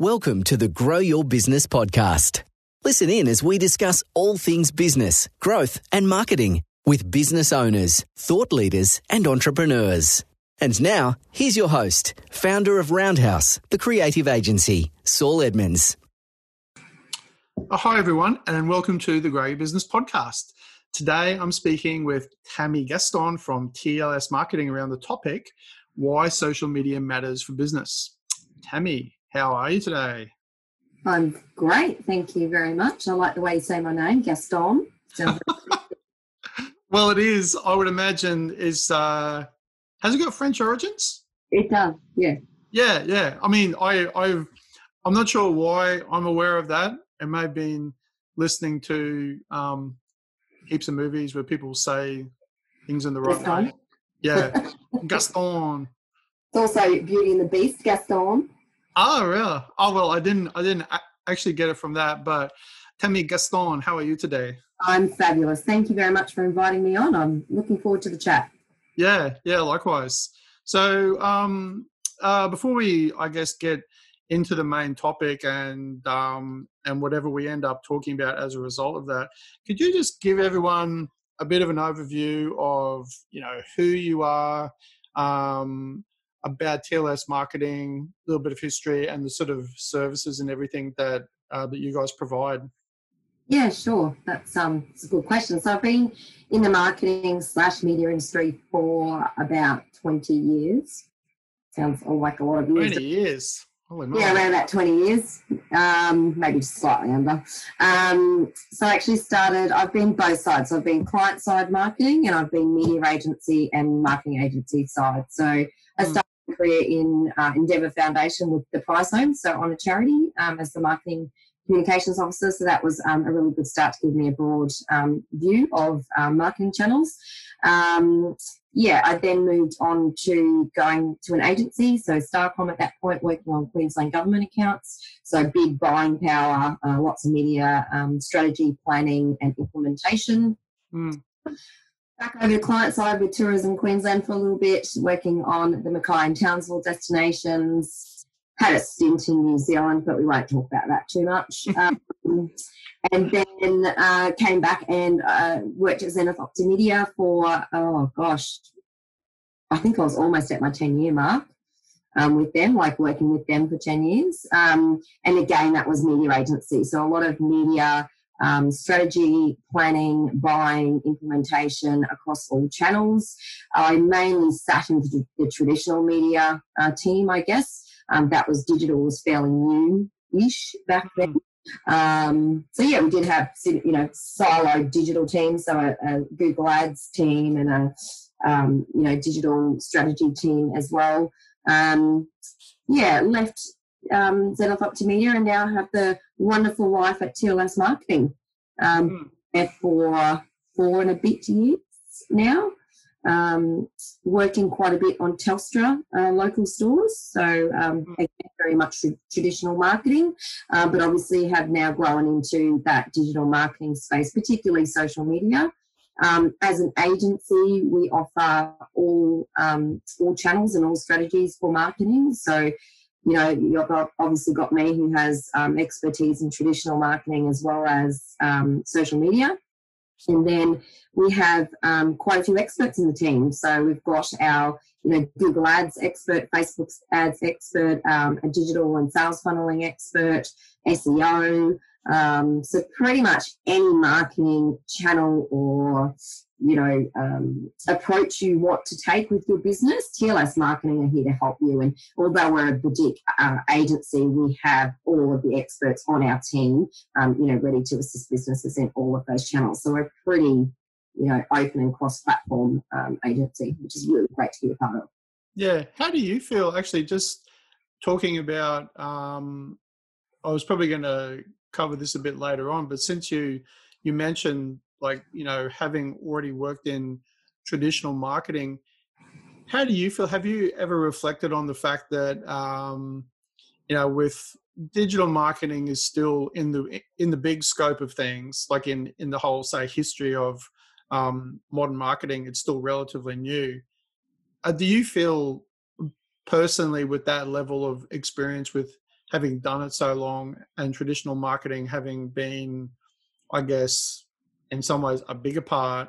Welcome to the Grow Your Business podcast. Listen in as we discuss all things business, growth, and marketing with business owners, thought leaders, and entrepreneurs. And now, here's your host, founder of Roundhouse, the creative agency, Saul Edmonds. Oh, hi, everyone, and welcome to the Grow Your Business podcast. Today, I'm speaking with Tammy Gaston from TLS Marketing around the topic why social media matters for business. Tammy, how are you today? I'm great. Thank you very much. I like the way you say my name, Gaston. well, it is. I would imagine is uh, has it got French origins? It does. Yeah. Yeah, yeah. I mean, I, I've, I'm not sure why I'm aware of that. It may have been listening to um, heaps of movies where people say things in the right Gaston. way. Yeah, Gaston. It's also Beauty and the Beast, Gaston. Oh, really? Oh, well, I didn't. I didn't actually get it from that. But tell me, Gaston, how are you today? I'm fabulous. Thank you very much for inviting me on. I'm looking forward to the chat. Yeah, yeah, likewise. So, um, uh, before we, I guess, get into the main topic and um, and whatever we end up talking about as a result of that, could you just give everyone a bit of an overview of you know who you are, um, about TLS marketing, a little bit of history, and the sort of services and everything that uh, that you guys provide? Yeah, sure. That's um, it's a good question. So I've been in the marketing slash media industry for about twenty years. Sounds like a lot of years. Twenty years. yeah, around about 20 years, um, maybe just slightly under. Um, so I actually started, I've been both sides. So I've been client side marketing and I've been media agency and marketing agency side. So I hmm. started career in uh, Endeavour Foundation with the Prize Home, so on a charity um, as the marketing communications officer. So that was um, a really good start to give me a broad um, view of um, marketing channels. Um, yeah, I then moved on to going to an agency, so Starcom at that point, working on Queensland government accounts. So big buying power, uh, lots of media um, strategy, planning, and implementation. Mm back over the client side with Tourism Queensland for a little bit, working on the Mackay and Townsville destinations. Had a stint in New Zealand, but we won't talk about that too much. Um, and then uh, came back and uh, worked at Zenith Optimedia for, oh gosh, I think I was almost at my 10 year mark. Um, with them, like working with them for 10 years. Um, and again, that was media agency. So a lot of media um, strategy, planning, buying, implementation across all channels. I mainly sat in the, the traditional media uh, team, I guess. Um, that was digital was fairly new-ish back then. Um, so yeah, we did have you know siloed digital teams, so a, a Google Ads team and a um, you know digital strategy team as well. Um, yeah, left um, Zenith Optimedia and now have the wonderful life at TLS Marketing. Um, mm. for four and a bit years now. Um, working quite a bit on Telstra uh, local stores, so um, hmm. again, very much traditional marketing, uh, but obviously have now grown into that digital marketing space, particularly social media. Um, as an agency, we offer all um, all channels and all strategies for marketing. So you know, you've obviously got me who has um, expertise in traditional marketing as well as um, social media. And then we have um, quite a few experts in the team. So we've got our, you know, Google Ads expert, Facebook Ads expert, um, a digital and sales funneling expert, SEO. Um, so pretty much any marketing channel or you know, um, approach you want to take with your business, TLS Marketing are here to help you. And although we're a boutique uh, agency, we have all of the experts on our team, um, you know, ready to assist businesses in all of those channels. So we're pretty, you know, open and cross-platform um, agency, which is really great to be a part of. Yeah. How do you feel? Actually, just talking about, um, I was probably going to cover this a bit later on, but since you you mentioned like you know having already worked in traditional marketing how do you feel have you ever reflected on the fact that um, you know with digital marketing is still in the in the big scope of things like in in the whole say history of um, modern marketing it's still relatively new. Uh, do you feel personally with that level of experience with having done it so long and traditional marketing having been, I guess, in some ways a bigger part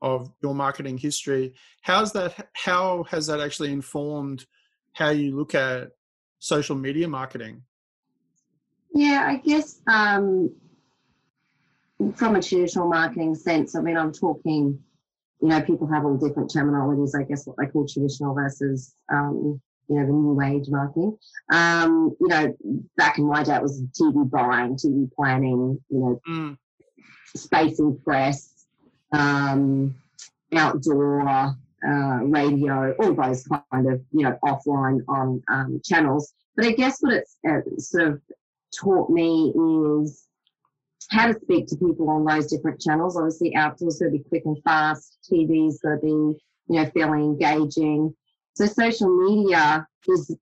of your marketing history. How's that? How has that actually informed how you look at social media marketing? Yeah, I guess um, from a traditional marketing sense, I mean, I'm talking, you know, people have all different terminologies, I guess, what they call traditional versus, um, you know, the new age marketing. Um, you know, back in my day, it was TV buying, TV planning, you know, mm. spacing press, um, outdoor, uh, radio, all those kind of, you know, offline on um, channels. But I guess what it's uh, sort of taught me is how to speak to people on those different channels. Obviously, outdoors got to be quick and fast. TV's got to be, you know, fairly engaging. So social media is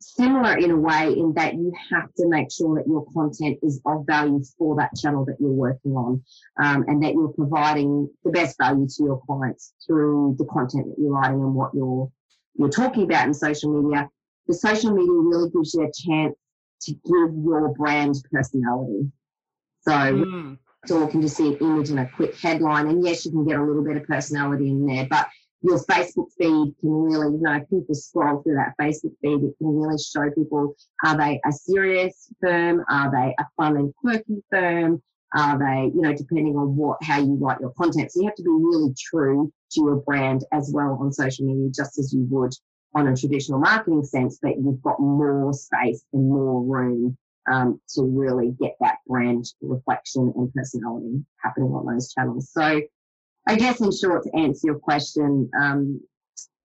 similar in a way in that you have to make sure that your content is of value for that channel that you're working on um, and that you're providing the best value to your clients through the content that you're writing and what you're you're talking about in social media the social media really gives you a chance to give your brand personality. So mm. all can just see an image and a quick headline, and yes, you can get a little bit of personality in there, but your Facebook feed can really, you know, people scroll through that Facebook feed, it can really show people are they a serious firm? Are they a fun and quirky firm? Are they, you know, depending on what how you write your content. So you have to be really true to your brand as well on social media, just as you would on a traditional marketing sense, but you've got more space and more room um, to really get that brand reflection and personality happening on those channels. So, I guess in short, to answer your question, um,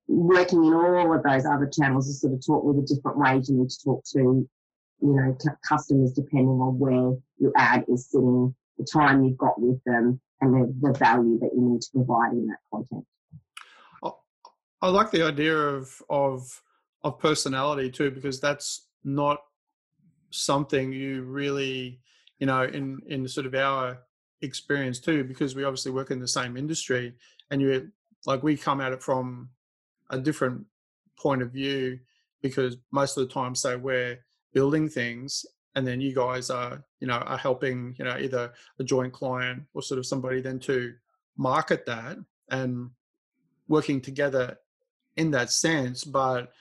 working in all of those other channels has sort of taught me the different ways you need to talk to, you know, customers depending on where your ad is sitting, the time you've got with them, and the, the value that you need to provide in that content. I like the idea of of of personality too because that's not something you really you know in in sort of our experience too because we obviously work in the same industry and you like we come at it from a different point of view because most of the time say we're building things and then you guys are you know are helping you know either a joint client or sort of somebody then to market that and working together in that sense. But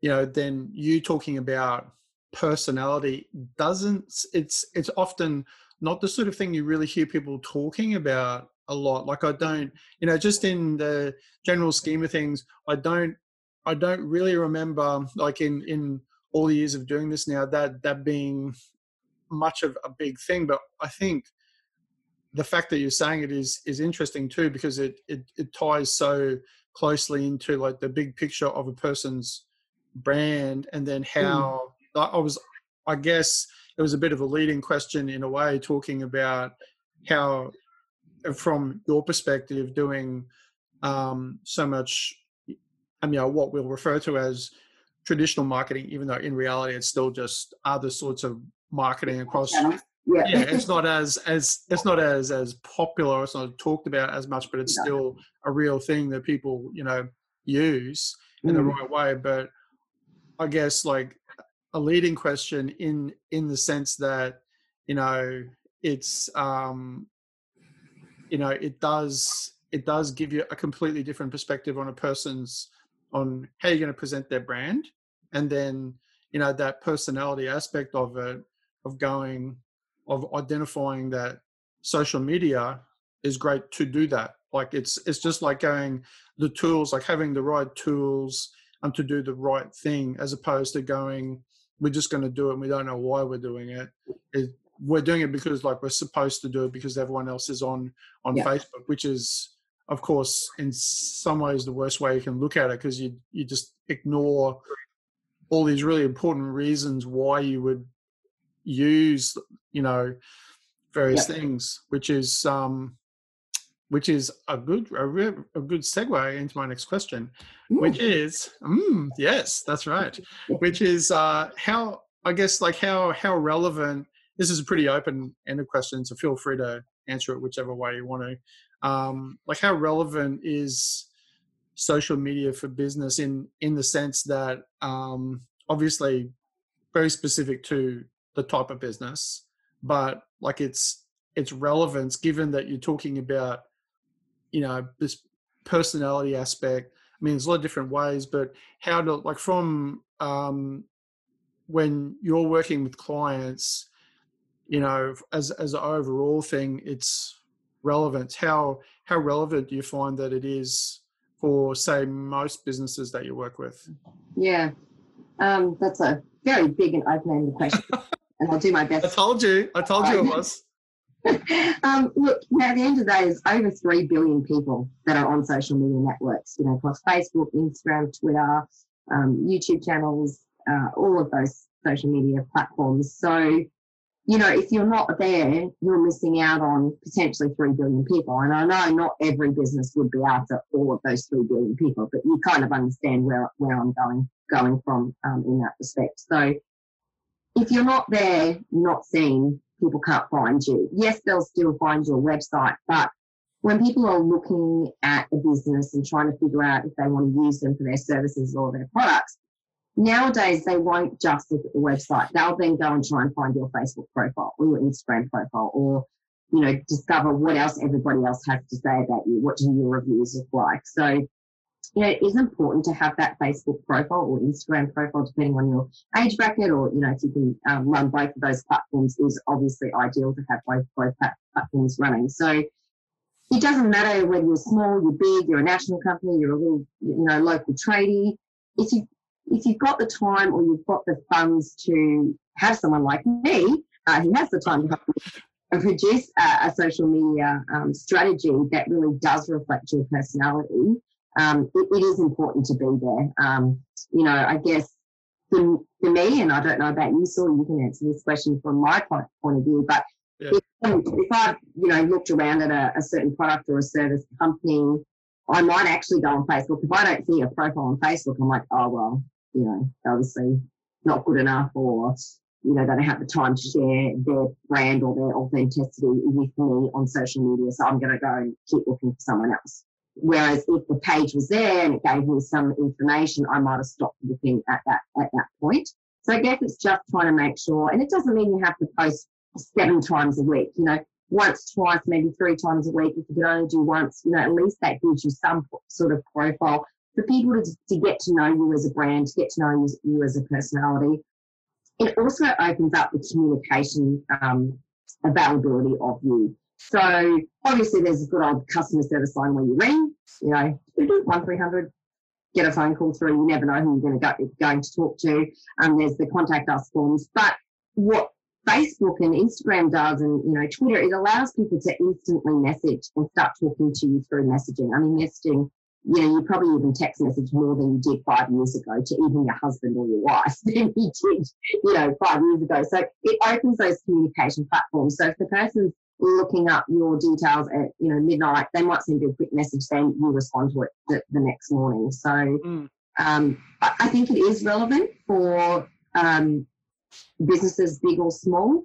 you know then you talking about personality doesn't it's it's often not the sort of thing you really hear people talking about a lot like i don't you know just in the general scheme of things i don't i don't really remember like in in all the years of doing this now that that being much of a big thing but i think the fact that you're saying it is is interesting too because it it, it ties so closely into like the big picture of a person's brand and then hmm. how mm. I was I guess it was a bit of a leading question in a way talking about how from your perspective doing um, so much I mean what we'll refer to as traditional marketing even though in reality it's still just other sorts of marketing across yeah. yeah it's not as as it's not as as popular it's not talked about as much but it's no. still a real thing that people you know use in mm. the right way but i guess like a leading question in in the sense that you know it's um you know it does it does give you a completely different perspective on a person's on how you're going to present their brand and then you know that personality aspect of it of going of identifying that social media is great to do that. Like it's it's just like going the tools like having the right tools and to do the right thing as opposed to going we're just going to do it and we don't know why we're doing it. it we're doing it because like we're supposed to do it because everyone else is on on yeah. facebook which is of course in some ways the worst way you can look at it because you you just ignore all these really important reasons why you would use you know various things which is um which is a good a, re- a good segue into my next question Ooh. which is mm, yes that's right which is uh how i guess like how how relevant this is a pretty open ended question so feel free to answer it whichever way you want to um like how relevant is social media for business in in the sense that um obviously very specific to the type of business, but like it's its relevance given that you're talking about you know this personality aspect i mean there's a lot of different ways but how to like from um when you're working with clients you know as as an overall thing it's relevance how how relevant do you find that it is for say most businesses that you work with? Yeah. Um that's a very big and open-ended question and i'll do my best. I told you. I told you it was um, look, now the end of the day, there's over 3 billion people that are on social media networks, you know, across Facebook, Instagram, Twitter, um, YouTube channels, uh, all of those social media platforms. So, you know, if you're not there, you're missing out on potentially 3 billion people. And I know not every business would be after all of those 3 billion people, but you kind of understand where, where I'm going, going from um, in that respect. So if you're not there, not seen, people can't find you. Yes, they'll still find your website, but when people are looking at a business and trying to figure out if they want to use them for their services or their products, nowadays they won't just look at the website. They'll then go and try and find your Facebook profile or your Instagram profile or, you know, discover what else everybody else has to say about you. What do your reviews look like? So you know, it is important to have that Facebook profile or Instagram profile, depending on your age bracket, or you know, if you can um, run both of those platforms, is obviously ideal to have both both platforms running. So it doesn't matter whether you're small, you're big, you're a national company, you're a little, you know, local tradie. If you if you've got the time or you've got the funds to have someone like me uh, who has the time to help produce a, a social media um, strategy that really does reflect your personality, um, it, it is important to be there. Um, you know, I guess for, for me, and I don't know about you, so you can answer this question from my point, point of view, but yeah. if, if I've, you know, looked around at a, a, certain product or a service company, I might actually go on Facebook. If I don't see a profile on Facebook, I'm like, oh, well, you know, obviously not good enough or, you know, they don't have the time to share their brand or their authenticity with me on social media. So I'm going to go and keep looking for someone else. Whereas if the page was there and it gave me some information, I might have stopped looking at that at that point. So I guess it's just trying to make sure, and it doesn't mean you have to post seven times a week. You know, once, twice, maybe three times a week. If you can only do once, you know, at least that gives you some sort of profile for people to, to get to know you as a brand, to get to know you, you as a personality. It also opens up the communication um, availability of you. So obviously there's a good old customer service line where you ring, you know, one three hundred, get a phone call through. You never know who you're going to go going to talk to. Um, there's the contact us forms, but what Facebook and Instagram does, and you know, Twitter, it allows people to instantly message and start talking to you through messaging. I mean, messaging you know, you probably even text message more than you did five years ago to even your husband or your wife than you did, you know, five years ago. So it opens those communication platforms. So if the person's looking up your details at you know midnight, they might send you a quick message saying you respond to it the, the next morning. So mm. um, I, I, think it is relevant for um, businesses big or small.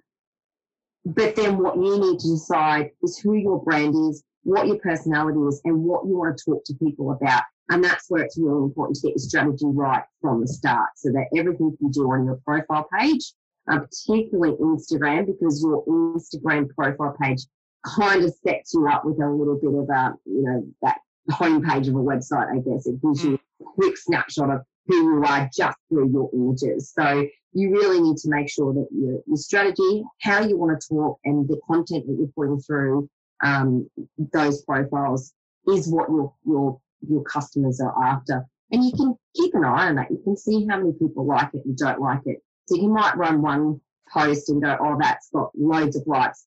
But then what you need to decide is who your brand is, what your personality is, and what you want to talk to people about. And that's where it's really important to get your strategy right from the start so that everything you do on your profile page uh, particularly Instagram, because your Instagram profile page kind of sets you up with a little bit of a, you know, that homepage of a website, I guess. It gives you a quick snapshot of who you are just through your images. So you really need to make sure that your, your strategy, how you want to talk, and the content that you're putting through um, those profiles is what your your your customers are after. And you can keep an eye on that. You can see how many people like it and don't like it. So you might run one post and go, oh, that's got loads of likes.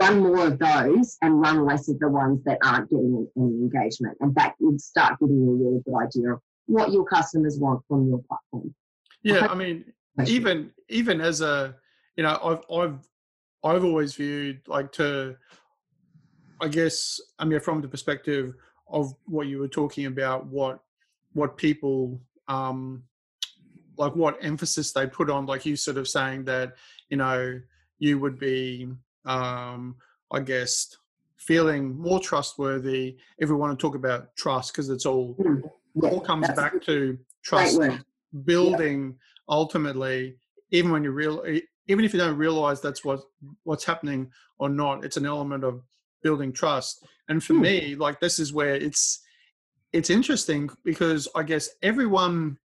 Run more of those and run less of the ones that aren't getting any engagement. And that would start giving you a really good idea of what your customers want from your platform. Yeah, I mean, even even as a you know, I've I've I've always viewed like to I guess I mean from the perspective of what you were talking about, what what people um like what emphasis they put on like you sort of saying that you know you would be um i guess feeling more trustworthy if we want to talk about trust because it's all mm, yeah, all comes back to trust building yeah. ultimately even when you real even if you don't realize that's what what's happening or not it's an element of building trust and for Hmm. me like this is where it's it's interesting because i guess everyone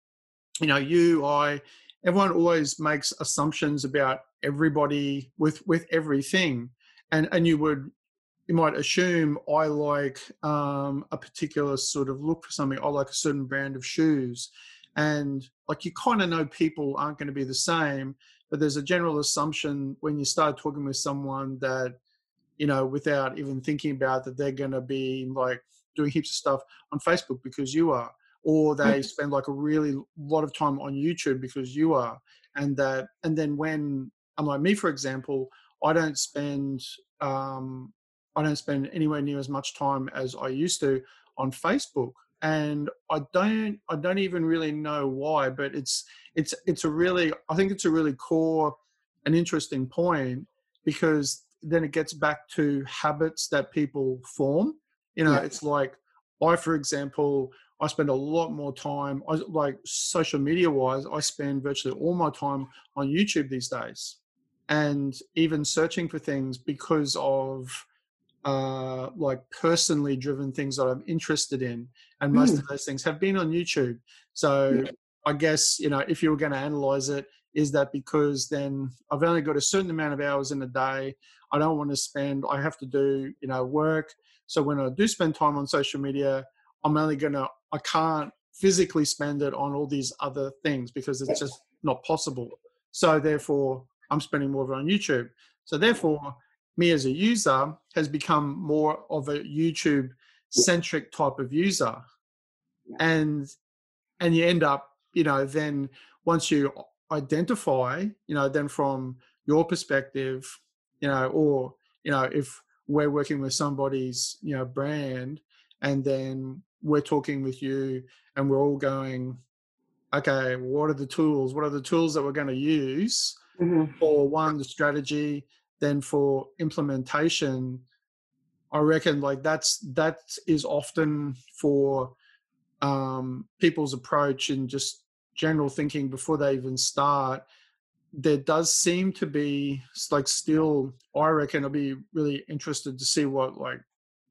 you know you i everyone always makes assumptions about everybody with with everything and and you would you might assume i like um a particular sort of look for something. I like a certain brand of shoes and like you kind of know people aren't going to be the same but there's a general assumption when you start talking with someone that you know without even thinking about that they're going to be like doing heaps of stuff on facebook because you are or they spend like a really lot of time on youtube because you are and that and then when unlike me for example i don't spend um i don't spend anywhere near as much time as i used to on facebook and i don't i don't even really know why but it's it's it's a really i think it's a really core and interesting point because then it gets back to habits that people form you know Yeah. it's like i for example i spend a lot more time I, like social media wise i spend virtually all my time on youtube these days. And even searching for things because of uh like personally driven things that i'm interested in. And most Mm. of those things have been on youtube. So Yeah. i guess you know if you were going to analyze it is that because then i've only got a certain amount of hours in a day. I don't want to spend i have to do you know work. So when i do spend time on social media i'm only going to i can't physically spend it on all these other things because it's just not possible. So therefore i'm spending more of it on youtube. So therefore me as a user has become more of a youtube centric type of user. And and you end up you know then once you identify you know then from your perspective you know or you know if we're working with somebody's you know brand and then we're talking with you and we're all going okay what are the tools? What are the tools that we're going to use Mhm. for one the strategy then for implementation? I reckon like that's that is often for um people's approach and just general thinking before they even start. There does seem to be like still i reckon i'll be really interested to see what like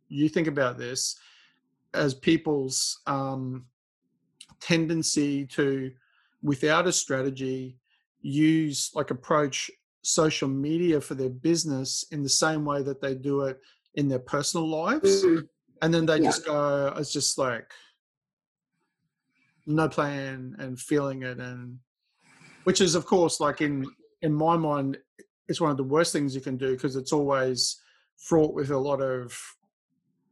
you think about this as people's um tendency to without a strategy use like approach social media for their business in the same way that they do it in their personal lives Mm. and then they Yeah. just go it's just like no plan and feeling it and which is of course like in in my mind it's one of the worst things you can do because it's always fraught with a lot of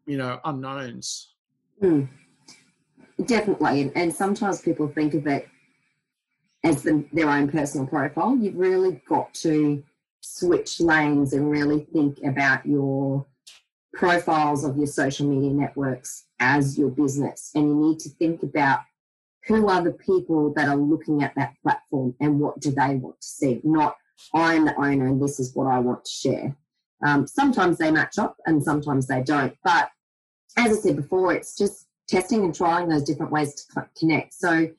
you know unknowns Mm. Definitely, and, and sometimes people think of it as the, their own personal profile. You've really got to switch lanes and really think about your profiles of your social media networks as your business, and you need to think about who are the people that are looking at that platform and what do they want to see. Not I'm the owner and this is what I want to share. Um, sometimes they match up and sometimes they don't, but as I said before, it's just testing and trying those different ways to connect. So,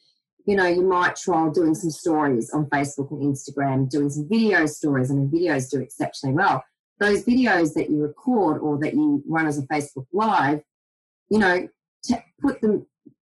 you know, you might try doing some stories on Facebook and Instagram, doing some video stories, and videos do exceptionally well. Those videos that you record or that you run as a Facebook Live, you know, t- put them,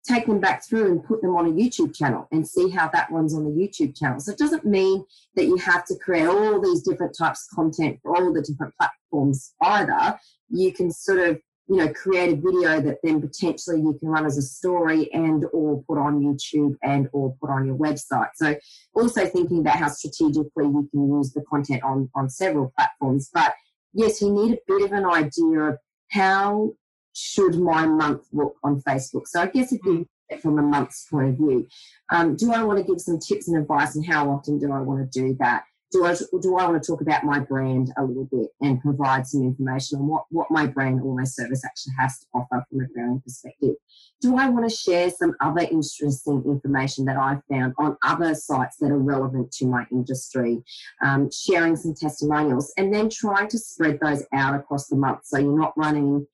take them back through and put them on a YouTube channel and see how that runs on the YouTube channel. So it doesn't mean that you have to create all these different types of content for all the different platforms either. You can sort of you know create a video that then potentially you can run as a story and or put on youtube and or put on your website. So also thinking about how strategically you can use the content on on several platforms. But yes you need a bit of an idea of how should my month look on facebook. So i guess if you it from a month's point of view um, do i want to give some tips and advice and how often do i want to do that do I, do I want to talk about my brand a little bit and provide some information on what, what my brand or my service actually has to offer from a brand perspective? Do I want to share some other interesting information that I've found on other sites that are relevant to my industry? Um, sharing some testimonials and then trying to spread those out across the month so you're not running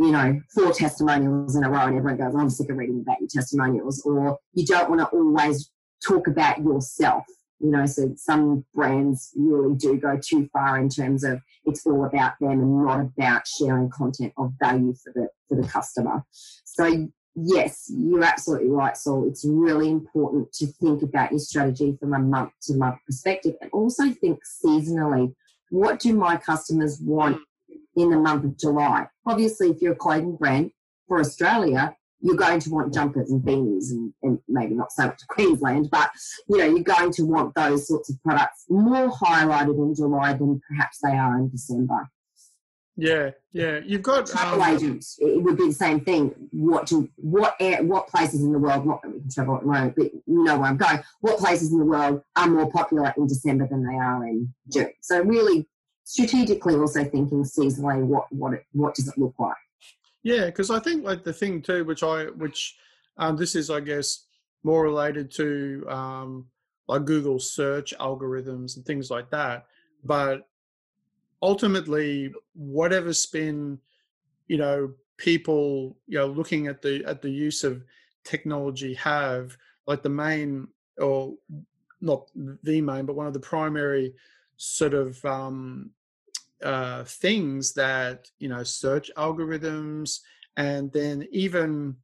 you know, four testimonials in a row and everyone goes, I'm sick of reading about your testimonials, or you don't want to always talk about yourself You know, so some brands really do go too far in terms of it's all about them and not about sharing content of value for the for the customer. So yes, you're absolutely right, Saul. It's really important to think about your strategy from a month to month perspective and also think seasonally. What do my customers want in the month of July? Obviously, if you're a clothing brand for Australia, you're going to want jumpers and beanies and, and, maybe not so much Queensland, but you know, you're going to want those sorts of products more highlighted in July than perhaps they are in December. Yeah, yeah. You've got travel um, agents. It would be the same thing. What do what air, what places in the world? Not that we can travel at the moment, but you know where I'm going. What places in the world are more popular in December than they are in June? So really, strategically, also thinking seasonally, what what it, what does it look like? Yeah, because I think like the thing too, which I which um, this is, I guess, more related to um, like Google search algorithms and things like that. But ultimately, whatever spin, you know, people you know looking at the at the use of technology have, like the main or not the main, but one of the primary sort of um, uh, things that you know search algorithms and then even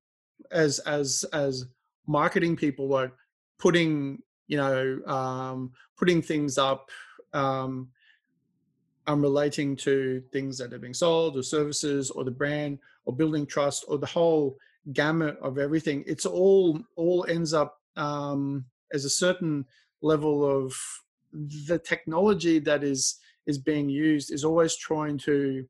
as as as marketing people like putting you know um, putting things up um, I'm relating to things that are being sold or services or the brand or building trust or the whole gamut of everything it's all all ends up um, as a certain level of the technology that is is being used is always trying to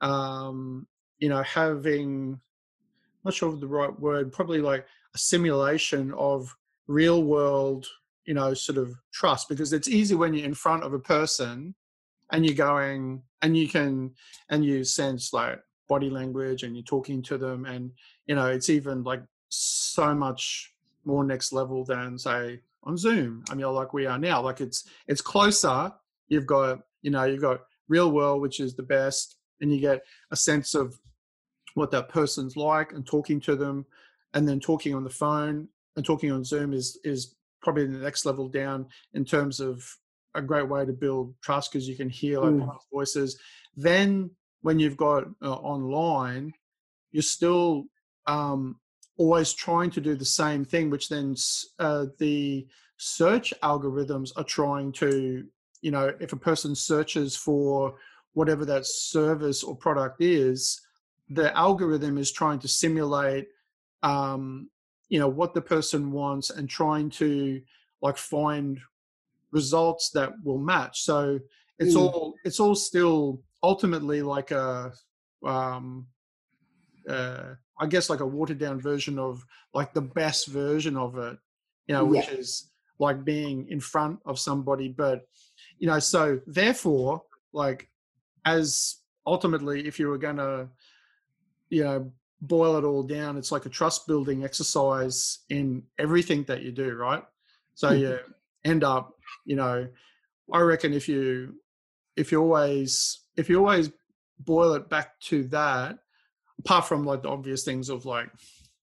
um, you know having I'm not sure of the right word probably like a simulation of real world you know sort of trust because it's easy when you're in front of a person and you're going and you can and you sense like body language and you're talking to them and you know it's even like so much more next level than say on zoom. I mean like we are now like it's it's closer. You've got you know you've got real world which is the best and you get a sense of what that person's like and talking to them and then talking on the phone and talking on zoom is is probably the next level down in terms of a great way to build trust because you can hear like mm. voices then when you've got uh, online you're still um, always trying to do the same thing which then uh, the search algorithms are trying to you know if a person searches for whatever that service or product is the algorithm is trying to simulate um, you know what the person wants and trying to like find results that will match so it's mm. all it's all still ultimately like a um uh i guess like a watered down version of like the best version of it you know which is like being in front of somebody but you know so therefore like as ultimately if you were going to you know boil it all down it's like a trust building exercise in everything that you do right? So mm-hmm. you end up you know i reckon if you if you always if you always boil it back to that apart from like the obvious things of like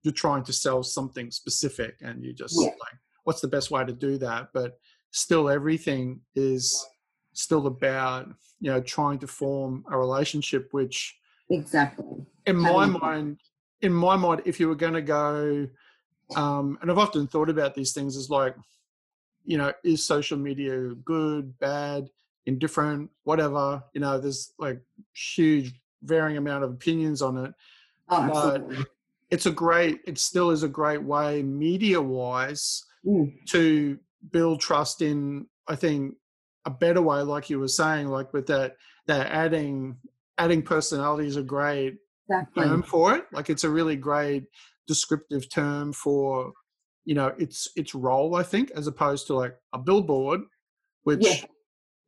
you're trying to sell something specific and you just yeah. like what's the best way to do that? But still everything is still about you know trying to form a relationship which exactly. in my mind in my mind if you were going to go um and i've often thought about these things as like you know is social media good bad indifferent whatever? You know there's like huge varying amount of opinions on it oh, but it's a great it still is a great way media wise mm. to build trust in i think a better way like you were saying like with that that adding adding personality is a great exactly. term for it like it's a really great descriptive term for you know its its role i think as opposed to like a billboard which yeah.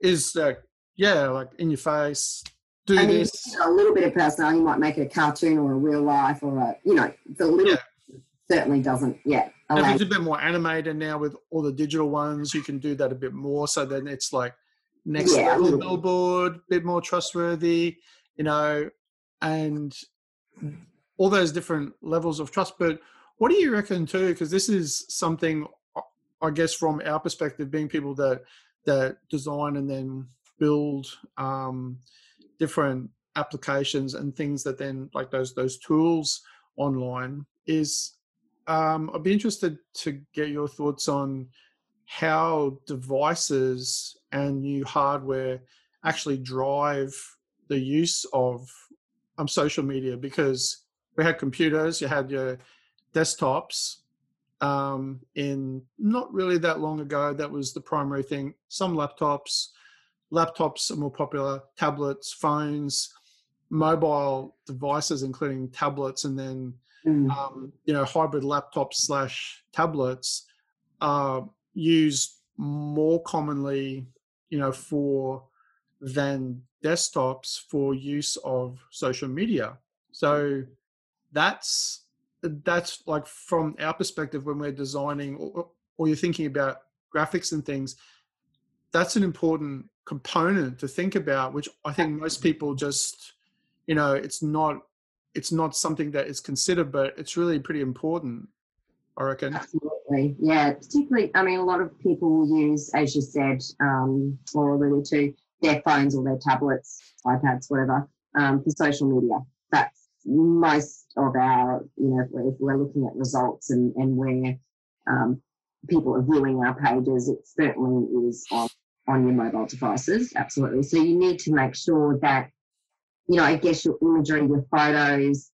is like yeah like in your face do and this a little bit of personality you might make it a cartoon or a real life or a you know the little yeah. certainly doesn't yeah it's a bit more animated now with all the digital ones, you can do that a bit more. So then it's like next yeah, level billboard, a bit more trustworthy, you know, and all those different levels of trust. But what do you reckon too? Because this is something I guess from our perspective, being people that that design and then build um, different applications and things that then like those those tools online is um, I'd be interested to get your thoughts on how devices and new hardware actually drive the use of um, social media because we had computers, you had your desktops, um, in not really that long ago. That was the primary thing. Some laptops, laptops are more popular, tablets, phones, mobile devices, including tablets, and then mm. um, you know hybrid laptops slash tablets are used more commonly, you know, for than desktops for use of social media. So that's that's like from our perspective when we're designing or, or you're thinking about graphics and things that's an important component to think about which i think most people just you know it's not it's not something that is considered but it's really pretty important i reckon. Absolutely. Yeah particularly i mean a lot of people use as you said um, or alluded to their phones or their tablets ipads whatever um, for social media. That's most of our, you know, if we're, if we're looking at results and, and where um, people are viewing our pages, it certainly is on, on your mobile devices, absolutely. So you need to make sure that, you know, I guess your imagery, your photos,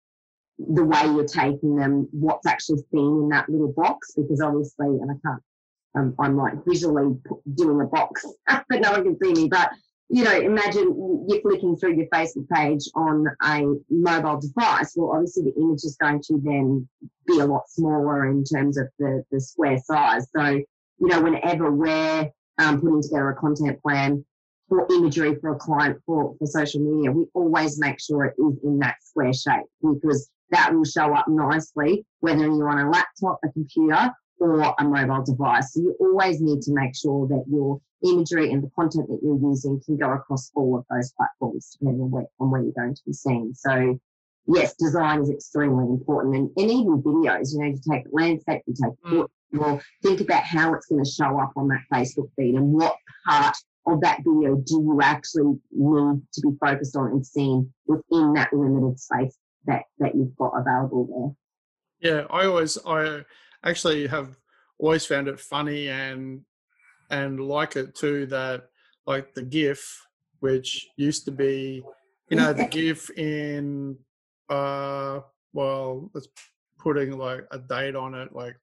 the way you're taking them, what's actually seen in that little box, because obviously, and I can't, um, I'm like visually doing a box, but no one can see me, but you know, imagine you're flicking through your Facebook page on a mobile device. Well, obviously the image is going to then be a lot smaller in terms of the, the square size. So, you know, whenever we're um, putting together a content plan for imagery for a client for, for social media, we always make sure it is in that square shape because that will show up nicely whether you're on a laptop, a computer, or a mobile device. So you always need to make sure that your imagery and the content that you're using can go across all of those platforms depending on where, on where you're going to be seen. So yes, design is extremely important and, and even videos, you know, you take landscape, you take mm. or think about how it's going to show up on that Facebook feed and what part of that video do you actually need to be focused on and seen within that limited space that, that you've got available there. Yeah, I always, I actually have always found it funny and and like it too that like the GIF, which used to be, you know, the GIF in uh well, let's putting like a date on it, like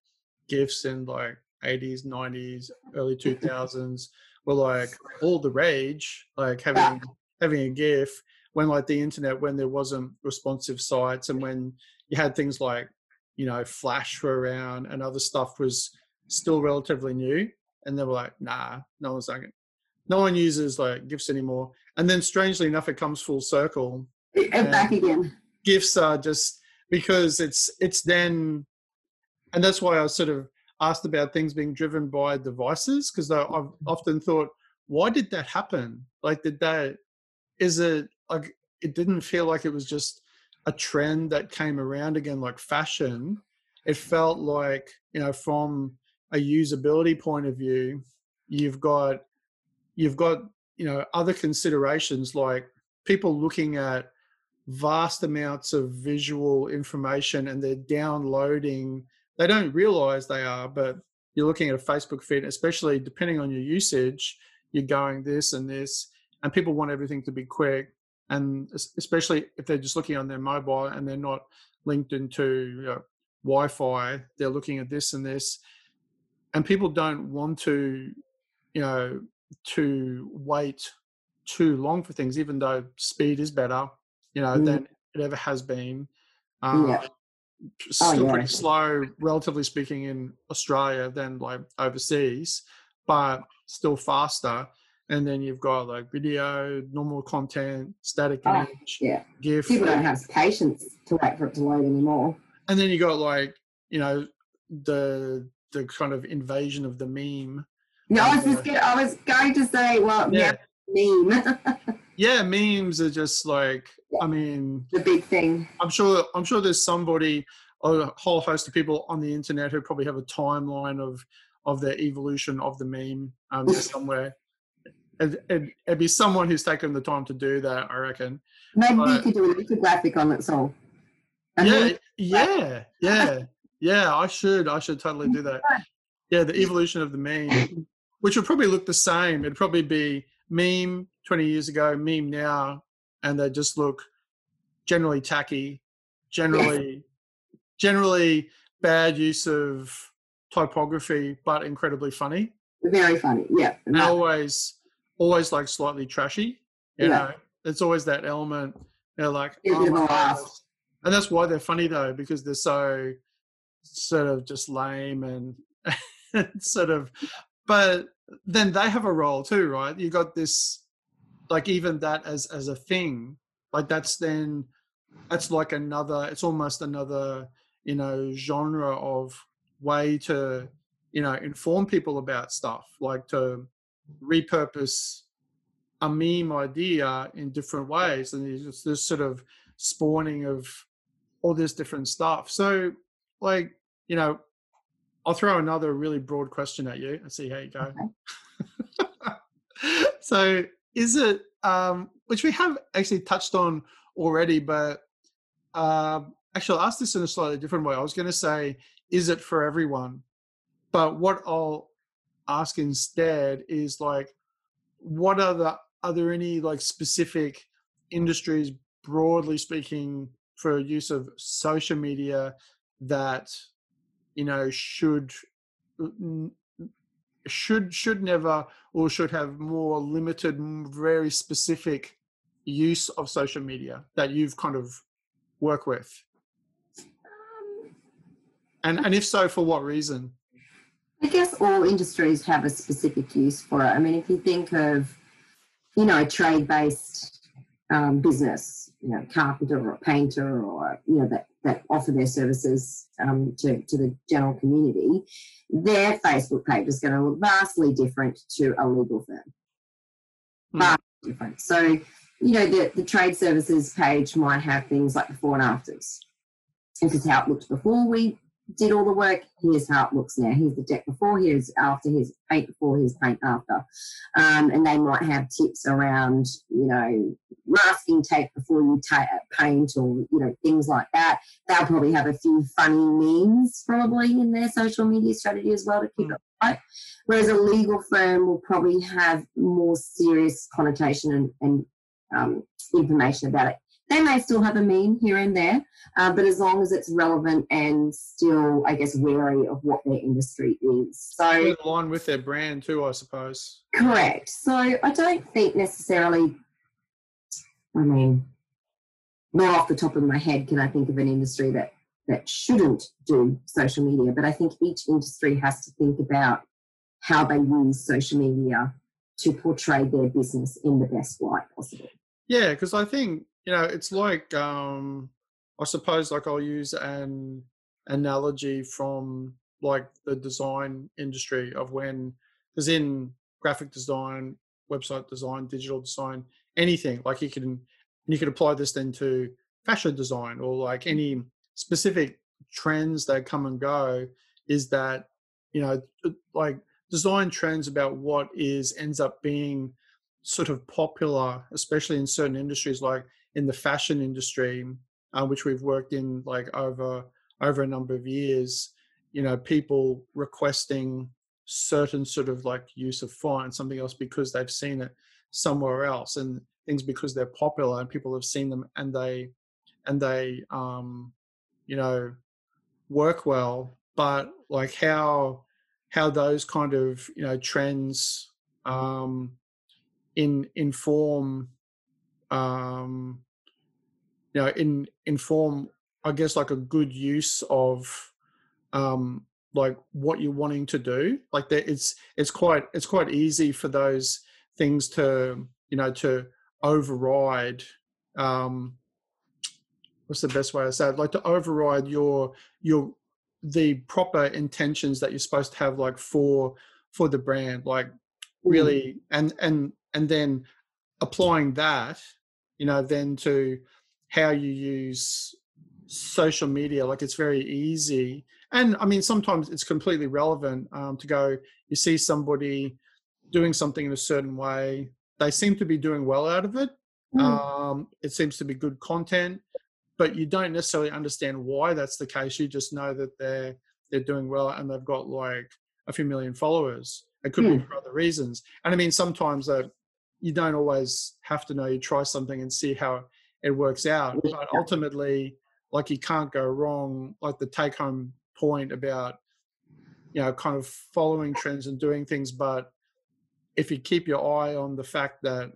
GIFs in like 80s, 90s, early 2000s were like all the rage, like having having a GIF when like the internet when there wasn't responsive sites and when you had things like you know flash were around and other stuff was still relatively new and they were like, nah, no one's like, no one uses like gifs anymore. And then strangely enough, it comes full circle. And, and back again. Gifs are just because it's it's then, and that's why I sort of asked about things being driven by devices because I've mm-hmm. often thought, why did that happen? Like, did that? Is it like it didn't feel like it was just a trend that came around again, like fashion. It felt like you know from a usability point of view, you've got you've got you know other considerations like people looking at vast amounts of visual information and they're downloading they don't realize they are but you're looking at a facebook feed especially depending on your usage you're going this and this and people want everything to be quick and especially if they're just looking on their mobile and they're not linked into you know, wi-fi they're looking at this and this and people don't want to you know to wait too long for things even though speed is better you know mm. than it ever has been um, yeah. Still oh, yeah. pretty slow relatively speaking in australia than like overseas but still faster and then you've got like video normal content static oh, image yeah gif people don't have patience to wait for it to load anymore and then you got like you know the the kind of invasion of the meme. No, I was just uh, I was going to say, well, yeah, yeah meme. yeah, memes are just like I mean the big thing. I'm sure I'm sure there's somebody a whole host of people on the internet who probably have a timeline of of the evolution of the meme um, somewhere. It, it, it'd be someone who's taken the time to do that, I reckon. Maybe but, you could do a little graphic on it, so. Yeah, yeah, yeah, yeah. I should, I should totally do that. Yeah, the evolution of the meme, which would probably look the same. It'd probably be meme 20 years ago, meme now, and they just look generally tacky, generally, generally bad use of typography, but incredibly funny. Very funny, yeah. And always, always like slightly trashy. You yeah. know, it's always that element. They're like, oh and that's why they're funny though, because they're so sort of just lame and, and sort of. But then they have a role too, right? You got this, like even that as as a thing, like that's then that's like another. It's almost another you know genre of way to you know inform people about stuff like to repurpose a meme idea in different ways and there's this sort of spawning of all this different stuff so like you know i'll throw another really broad question at you and see how you go okay. so is it um which we have actually touched on already but uh, actually I'll ask this in a slightly different way i was going to say is it for everyone? But what I'll ask instead is like, what are the are there any like specific industries, broadly speaking, for use of social media that you know should should should never or should have more limited, very specific use of social media that you've kind of work with? And and if so, for what reason? I guess all industries have a specific use for it. I mean, if you think of, you know, a trade-based um, business, you know, carpenter or painter or you know that that offer their services um, to to the general community, their Facebook page is going to look vastly different to a legal firm. Hmm. Vastly different. So, you know, the the trade services page might have things like before and afters. This is how it looked before we did all the work. Here's how it looks now. Here's the deck before. Here's after. Here's paint before. Here's paint after. Um, and they might have tips around, you know, masking tape before you ta- paint or you know things like that. They'll probably have a few funny memes probably in their social media strategy as well to keep mm. it right. Whereas a legal firm will probably have more serious connotation and, and um, information about it they may still have a meme here and there, uh, but as long as it's relevant and still, I guess, wary of what their industry is. So in line with their brand too, I suppose. Correct. So I don't think necessarily. I mean, not off the top of my head can I think of an industry that that shouldn't do social media, but I think each industry has to think about how they use social media to portray their business in the best light possible. Yeah, because I think you know, it's like um, I suppose like I'll use an analogy from like the design industry of when because in graphic design, website design, digital design, anything like you can you can apply this then to fashion design or like any specific trends that come and go is that you know like design trends about what is ends up being sort of popular especially in certain industries like in the fashion industry, uh, which we've worked in like over over a number of years, you know, people requesting certain sort of like use of font and something else because they've seen it somewhere else, and things because they're popular and people have seen them and they and they um, you know work well. But like how how those kind of you know trends um, in inform um, you know, in inform, I guess, like a good use of um, like what you're wanting to do. Like that, it's it's quite it's quite easy for those things to you know to override. Um, what's the best way to say it? Like to override your your the proper intentions that you're supposed to have like for for the brand like really mm. and and and then applying that you know, then to how you use social media. Like it's very easy, and I mean, sometimes it's completely relevant um, to go. You see somebody doing something in a certain way. They seem to be doing well out of it. Mm. Um, it seems to be good content, but you don't necessarily understand why that's the case. You just know that they're they're doing well and they've got like a few million followers. It could mm. be for other reasons. And I mean, sometimes that you don't always have to know. You try something and see how it works out. But ultimately, like you can't go wrong. Like the take home point about you know kind of following trends and doing things, but if you keep your eye on the fact that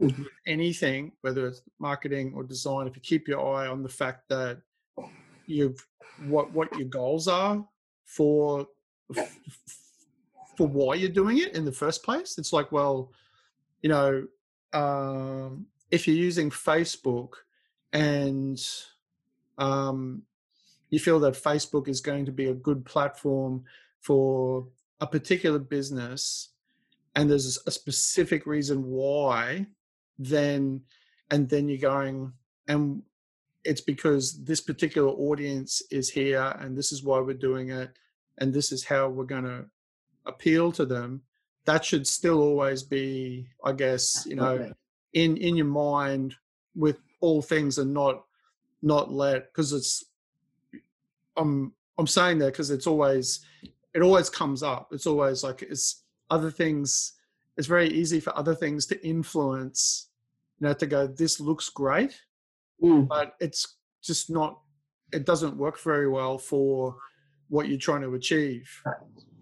mm-hmm. anything, whether it's marketing or design, if you keep your eye on the fact that you've what what your goals are for for why you're doing it in the first place, it's like, well, you know, um, if you're using Facebook and um, you feel that Facebook is going to be a good platform for a particular business and there's a specific reason why then and then you're going and it's because this particular audience is here and this is why we're doing it and this is how we're going to appeal to them that should still always be i guess you know okay. In in your mind with all things and not not let because it's i'm i'm saying that because it's always it always comes up. It's always like it's other things it's very easy for other things to influence you know to go this looks great mm. but it's just not it doesn't work very well for what you're trying to achieve.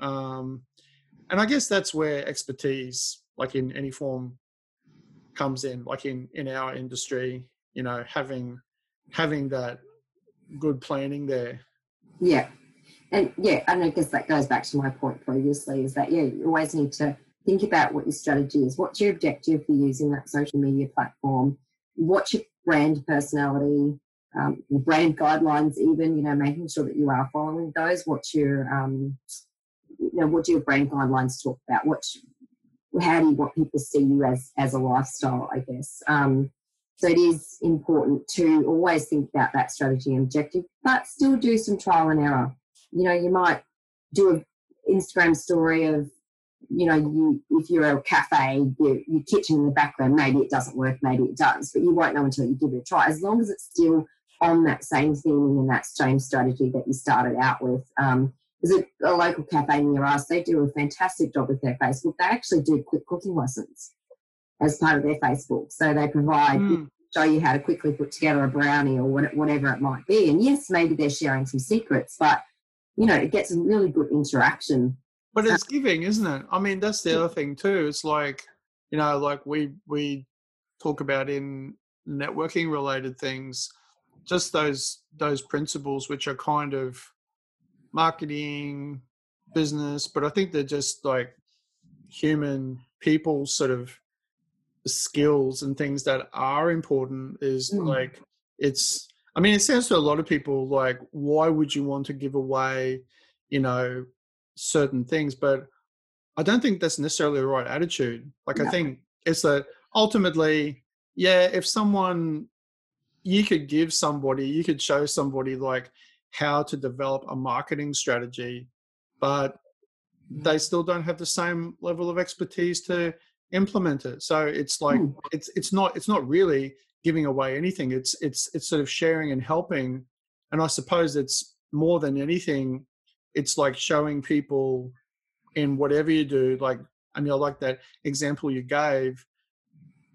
Um, and i guess that's where expertise like in any form comes in like in in our industry you know having having that good planning there yeah and yeah and i guess that goes back to my point previously is that yeah you always need to think about what your strategy is. What's your objective for using that social media platform? What's your brand personality? Um, brand guidelines, even you know, making sure that you are following those. What's your um, you know, what do your brand guidelines talk about? What how do you want people to see you as as a lifestyle? I guess. Um, so it is important to always think about that strategy and objective, but still do some trial and error. You know, you might do an Instagram story of you know, you if you're a cafe, your, your kitchen in the background, maybe it doesn't work, maybe it does, but you won't know until you give it a try. As long as it's still on that same theme and that same strategy that you started out with. Um, there's a, a, local cafe near us. They do a fantastic job with their Facebook. They actually do quick cooking lessons as part of their Facebook. So they provide mm. show you how to quickly put together a brownie or whatever it might be. And yes, maybe they're sharing some secrets, but you know, it gets a really good interaction but it's giving, isn't it? I mean, that's the other thing too. It's like, you know, like we we talk about in networking related things, just those those principles which are kind of marketing, business, but I think they're just like human people sort of skills and things that are important is mm. like it's I mean it sounds to a lot of people like why would you want to give away, you know, certain things, but I don't think that's necessarily the right attitude. Like, no. I think it's that ultimately, yeah, if someone, you could give somebody, you could show somebody like how to develop a marketing strategy, but they still don't have the same level of expertise to implement it. So it's like, mm. it's, it's not, it's not really giving away anything. It's, it's, it's sort of sharing and helping. And I suppose it's more than anything, it's like showing people in whatever you do like i mean i like that example you gave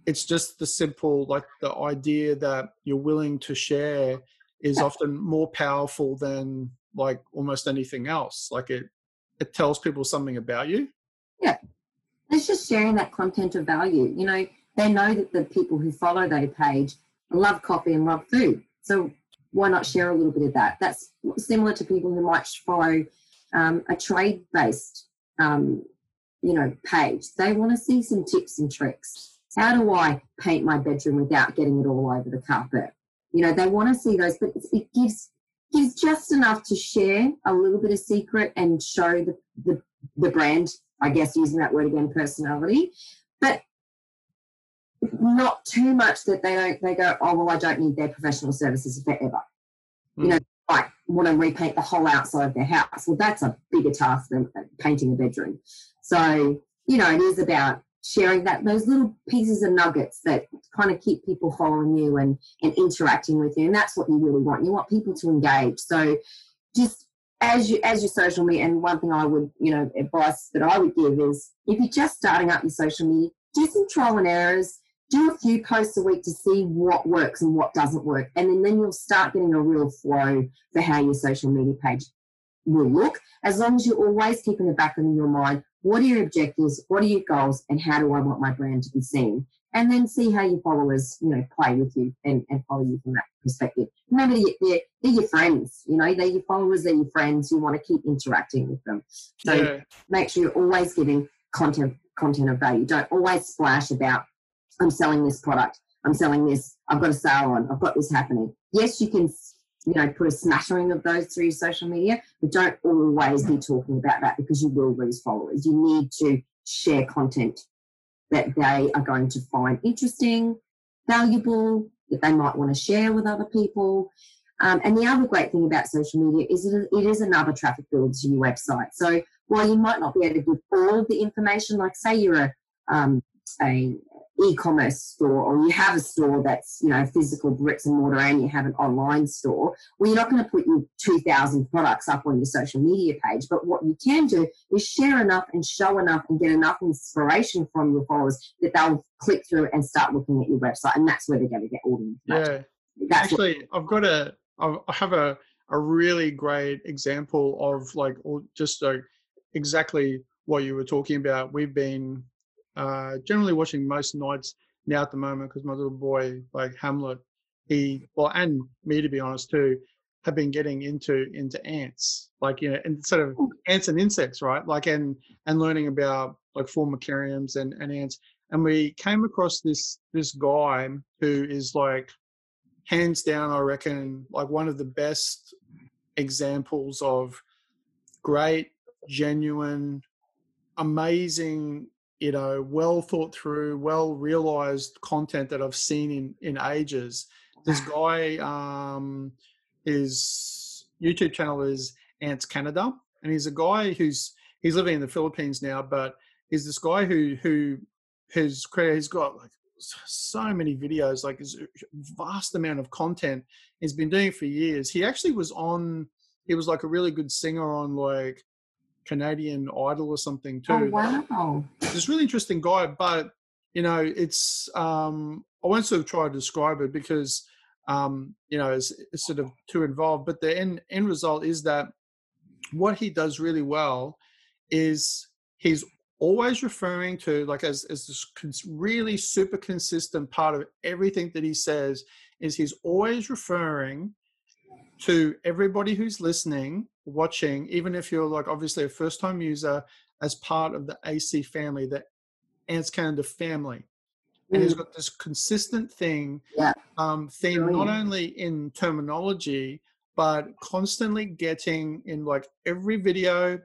it's just the simple like the idea that you're willing to share is often more powerful than like almost anything else like it it tells people something about you yeah it's just sharing that content of value you know they know that the people who follow their page love coffee and love food so why not share a little bit of that? That's similar to people who might follow um, a trade based, um, you know, page. They want to see some tips and tricks. How do I paint my bedroom without getting it all over the carpet? You know, they want to see those, but it gives gives just enough to share a little bit of secret and show the, the, the brand, I guess, using that word again, personality. But not too much that they don't they go oh well i don't need their professional services forever mm. you know like want to repaint the whole outside of their house. Well, that's a bigger task than painting a bedroom. So, you know, it is about sharing that those little pieces of nuggets that kind of keep people following you and, and interacting with you. And that's what you really want. You want people to engage. So just as you as your social media and one thing I would, you know, advice that I would give is if you're just starting up your social media, do some trial and errors do a few posts a week to see what works and what doesn't work. And then, then you'll start getting a real flow for how your social media page will look, as long as you always keep in the back of your mind what are your objectives, what are your goals, and how do I want my brand to be seen? And then see how your followers, you know, play with you and, and follow you from that perspective. Remember, they're, they're your friends, you know, they're your followers, they're your friends. You want to keep interacting with them. So yeah. make sure you're always giving content content of value. Don't always splash about I'm selling this product. I'm selling this. I've got a sale on. I've got this happening. Yes, you can, you know, put a smattering of those through social media, but don't always be talking about that because you will lose followers. You need to share content that they are going to find interesting, valuable, that they might want to share with other people. Um, and the other great thing about social media is it, it is another traffic builder to your website. So while you might not be able to give all the information, like say you're a, um, a e-commerce store or you have a store that's you know physical bricks and mortar and you have an online store well you're not going to put your 2000 products up on your social media page but what you can do is share enough and show enough and get enough inspiration from your followers that they'll click through and start looking at your website and that's where they're going to get all the information. Yeah. That's actually i've got a i have a a really great example of like or just like exactly what you were talking about. We've been uh, generally watching most nights now at the moment because my little boy, like Hamlet, he well, and me to be honest too, have been getting into into ants, like you know, instead of ants and insects, right? Like and and learning about like formicariums and and ants. And we came across this this guy who is like hands down, I reckon, like one of the best examples of great, genuine, amazing you know, well thought through, well realized content that I've seen in in ages. This guy, um, his YouTube channel is Ants Canada, and he's a guy who's he's living in the Philippines now, but he's this guy who who has created. He's got like so many videos, like a vast amount of content. He's been doing it for years. He actually was on. He was like a really good singer on like Canadian Idol or something oh, too. Oh, wow. This really interesting guy, but you know, it's um, I won't sort of try to describe it because um, you know it's, it's sort of too involved. But the end end result is that what he does really well is he's always referring to like as as this really super consistent part of everything that he says is he's always referring to everybody who's listening, watching, even if you're like obviously a first time user, as part of the AC family, the Ants Canada family. And he's mm. got this consistent thing, yeah. um, theme, not only in terminology, but constantly getting in like every video,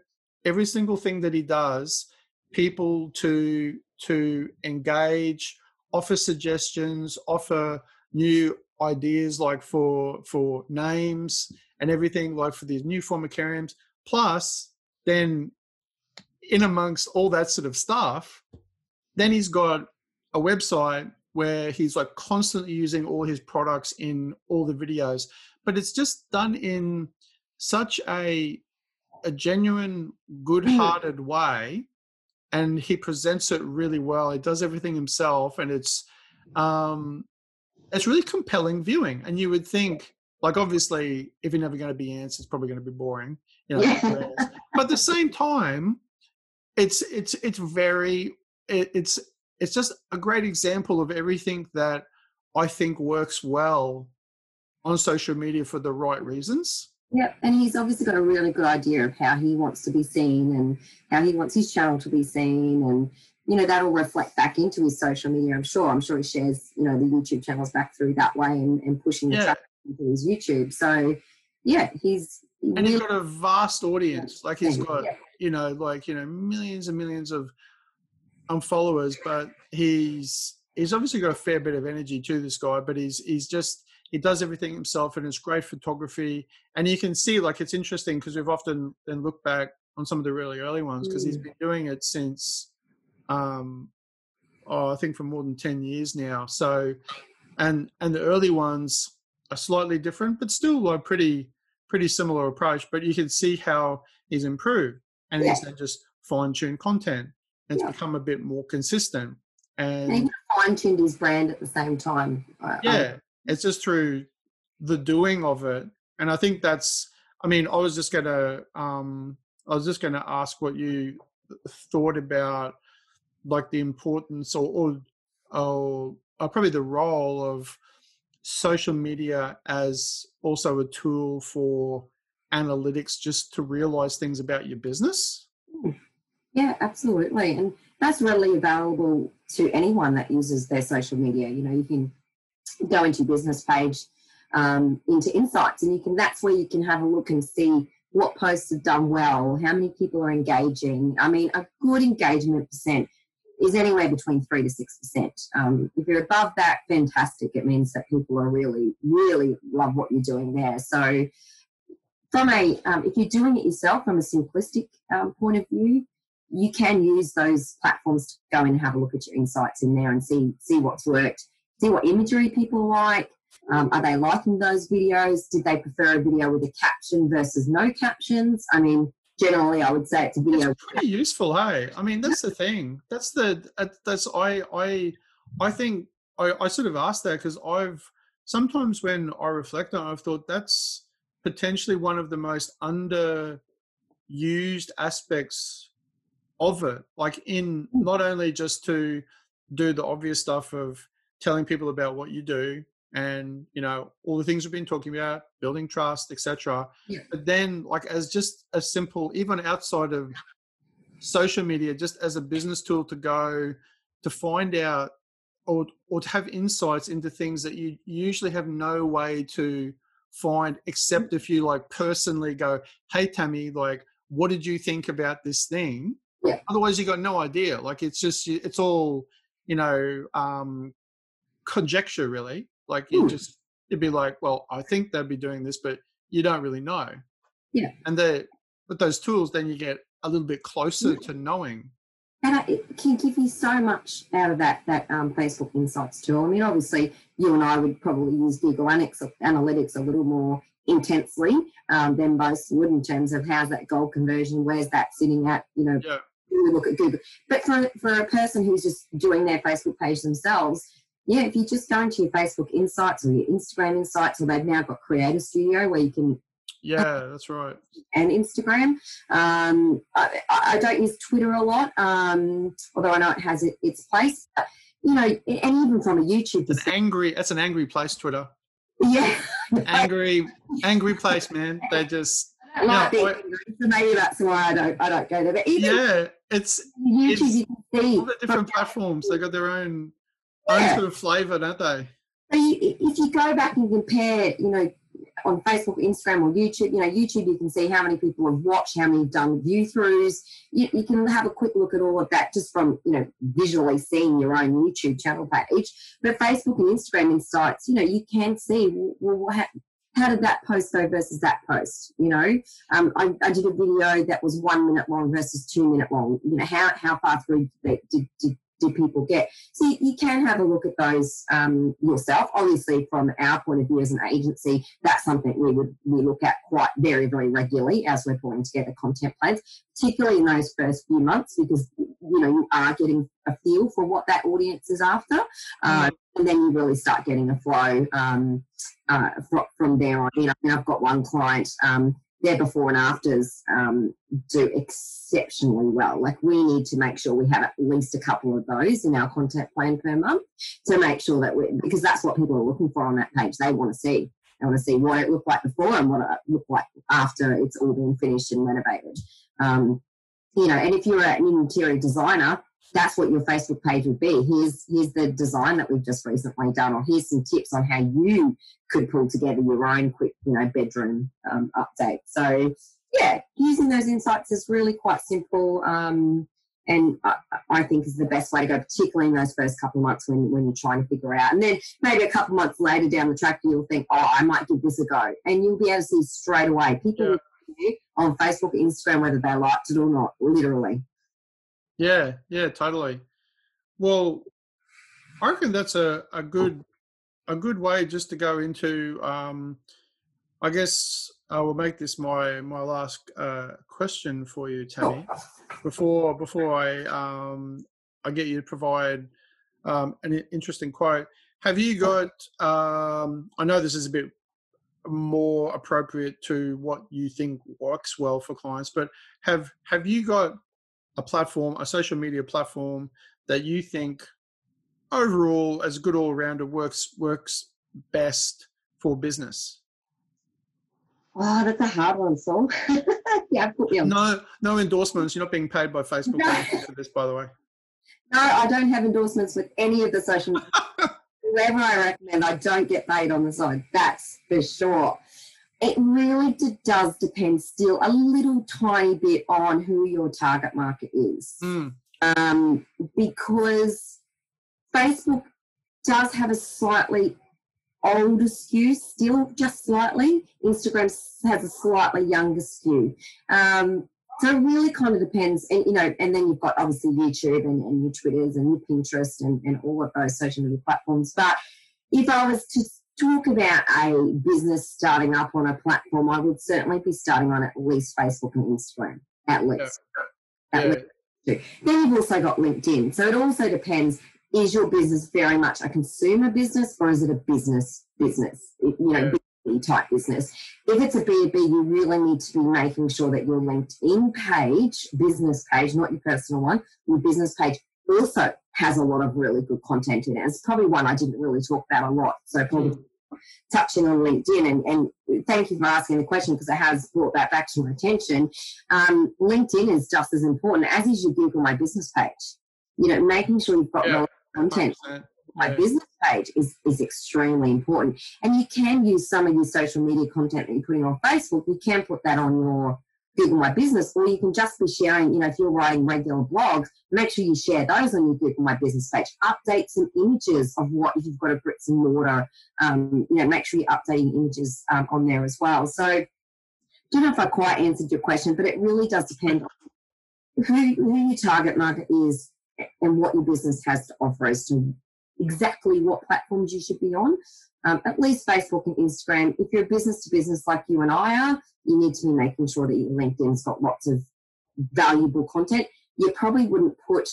every single thing that he does, people to to engage, offer suggestions, offer new ideas like for for names and everything like for these new formicariums plus then in amongst all that sort of stuff then he's got a website where he's like constantly using all his products in all the videos. But it's just done in such a a genuine good-hearted way and he presents it really well. He does everything himself and it's um it's really compelling viewing. And you would think, like, obviously, if you're never going to be ants, it's probably going to be boring. You know, yeah. but at the same time, it's it's it's very it, it's it's just a great example of everything that I think works well on social media for the right reasons. Yeah, and he's obviously got a really good idea of how he wants to be seen and how he wants his channel to be seen and you know, that'll reflect back into his social media, I'm sure. I'm sure he shares, you know, the YouTube channels back through that way and, and pushing the yeah. traffic into his YouTube. So, yeah, he's. and really, he's got a vast audience. Like, he's got, yeah. you know, like, you know, millions and millions of um, followers, but he's he's obviously got a fair bit of energy to this guy, but he's he's just he does everything himself and it's great photography and you can see like it's interesting because we've often then looked back on some of the really early ones because mm. he's been doing it since um oh, I think for more than 10 years now so and and the early ones are slightly different but still a pretty pretty similar approach but you can see how he's improved and yeah. he's then just fine-tuned content and yeah. it's become a bit more consistent and, and he fine-tuned his brand at the same time yeah it's just through the doing of it and i think that's i mean i was just gonna um i was just gonna ask what you thought about like the importance or or, or, or probably the role of social media as also a tool for analytics just to realize things about your business? Yeah absolutely and that's readily available to anyone that uses their social media you know you can go into your business page um, into insights and you can that's where you can have a look and see what posts have done well how many people are engaging i mean a good engagement percent is anywhere between 3 to 6 percent um, if you're above that fantastic it means that people are really really love what you're doing there so from a um, if you're doing it yourself from a simplistic um, point of view you can use those platforms to go in and have a look at your insights in there and see see what's worked see what imagery people like. Um, are they liking those videos? Did they prefer a video with a caption versus no captions? I mean, generally, I would say it's a video. It's pretty useful, hey. I mean, that's the thing. That's the that's I I I think I, I sort of asked that because I've sometimes when I reflect on, it, I've thought that's potentially one of the most underused aspects of it. Like in hmm. not only just to do the obvious stuff of telling people about what you do and you know all the things we've been talking about building trust etc yeah. but then like as just a simple even outside of social media just as a business tool to go to find out or or to have insights into things that you usually have no way to find except if you like personally go hey tammy like what did you think about this thing? Yeah. otherwise you got no idea. Like it's just it's all you know um conjecture really like you hmm. just you'd be like well i think they'd be doing this but you don't really know yeah and the with those tools then you get a little bit closer yeah. to knowing and it can give you so much out of that that um, facebook insights tool i mean obviously you and i would probably use google analytics a little more intensely um, than most would in terms of how's that goal conversion where's that sitting at you know yeah. look at google but for, for a person who's just doing their facebook page themselves yeah, if you just go into your Facebook Insights or your Instagram Insights, or they've now got Creator Studio where you can. Yeah, that's right. And Instagram. Um, I, I, don't use Twitter a lot, um, although I know it has its place. But, you know, and even from a YouTube. It's an angry. That's an angry place, Twitter. Yeah. angry, angry place, man. They just. like so maybe that's why I don't. I don't go there. But even yeah, it's YouTube. It's you can see all the different platforms. They got their own. Own sort of flavour, don't they? So you, if you go back and compare, you know, on Facebook, Instagram, or YouTube, you know, YouTube, you can see how many people have watched, how many have done view throughs. You, you, can have a quick look at all of that just from, you know, visually seeing your own YouTube channel page. But Facebook and Instagram insights, you know, you can see, well, how, how did that post go versus that post? You know, um, I, I, did a video that was one minute long versus two minute long. You know, how, how far through did, did, did do people get? So you, you can have a look at those um, yourself. Obviously, from our point of view as an agency, that's something we would we look at quite very very regularly as we're pulling together content plans, particularly in those first few months because you know you are getting a feel for what that audience is after, uh, and then you really start getting a flow um, uh, from there on. You know, I've got one client. Um, their before and afters um, do exceptionally well. Like we need to make sure we have at least a couple of those in our content plan per month to make sure that we because that's what people are looking for on that page. They want to see. They want to see what it looked like before and what it looked like after it's all been finished and renovated. Um, you know, and if you're an interior designer, that's what your Facebook page would be. Here's here's the design that we've just recently done, or here's some tips on how you could pull together your own quick, you know, bedroom um, update. So yeah, using those insights is really quite simple. Um, and I, I, think is the best way to go, particularly in those first couple of months when, when you're trying to figure out. And then maybe a couple of months later down the track, you'll think, oh, I might give this a go. And you'll be able to see straight away people yeah. on Facebook, Instagram, whether they liked it or not, literally. Yeah, yeah, totally. Well, I reckon that's a, a good a good way just to go into um, I guess I will make this my my last uh, question for you, Tammy. Before before I um, I get you to provide um, an interesting quote. Have you got? Um, I know this is a bit more appropriate to what you think works well for clients, but have have you got a platform, a social media platform that you think overall, as a good all rounder, works works best for business? Oh, that's a hard one, Saul. yeah, put me on. No, no endorsements. You're not being paid by Facebook no. for this, by the way. No, I don't have endorsements with any of the social. Whoever I recommend, I don't get paid on the side. That's for sure. It really does depend still a little tiny bit on who your target market is. Mm. Um, because Facebook does have a slightly older skew still just slightly. Instagram has a slightly younger skew. Um, so it really kind of depends. And, you know, and then you've got obviously YouTube and, and your Twitters and your Pinterest and, and all of those social media platforms. But if I was to talk about a business starting up on a platform, I would certainly be starting on at least Facebook and Instagram, at least. Yeah. At yeah. least. Then you've also got LinkedIn. So it also depends is your business very much a consumer business or is it a business business? You know, B2B type business. If it's a B2B, you really need to be making sure that your LinkedIn page, business page, not your personal one, your business page also has a lot of really good content in it. It's probably one I didn't really talk about a lot. So probably mm. touching on LinkedIn and, and thank you for asking the question because it has brought that back to my attention. Um, LinkedIn is just as important as is your Google My Business page. You know, making sure you've got yeah content. 100%. My yeah. business page is, is extremely important. And you can use some of your social media content that you're putting on Facebook, you can put that on your Google My Business, or you can just be sharing, you know, if you're writing regular blogs, make sure you share those on your Google My Business page. Update some images of what you've got a bricks and mortar. Um, you know, make sure you're updating images um, on there as well. So, I don't know if I quite answered your question, but it really does depend on who, who your target market is and what your business has to offer as to exactly what platforms you should be on. Um, at least Facebook and Instagram. If you're a business to business like you and I are, you need to be making sure that your LinkedIn's got lots of valuable content. You probably wouldn't put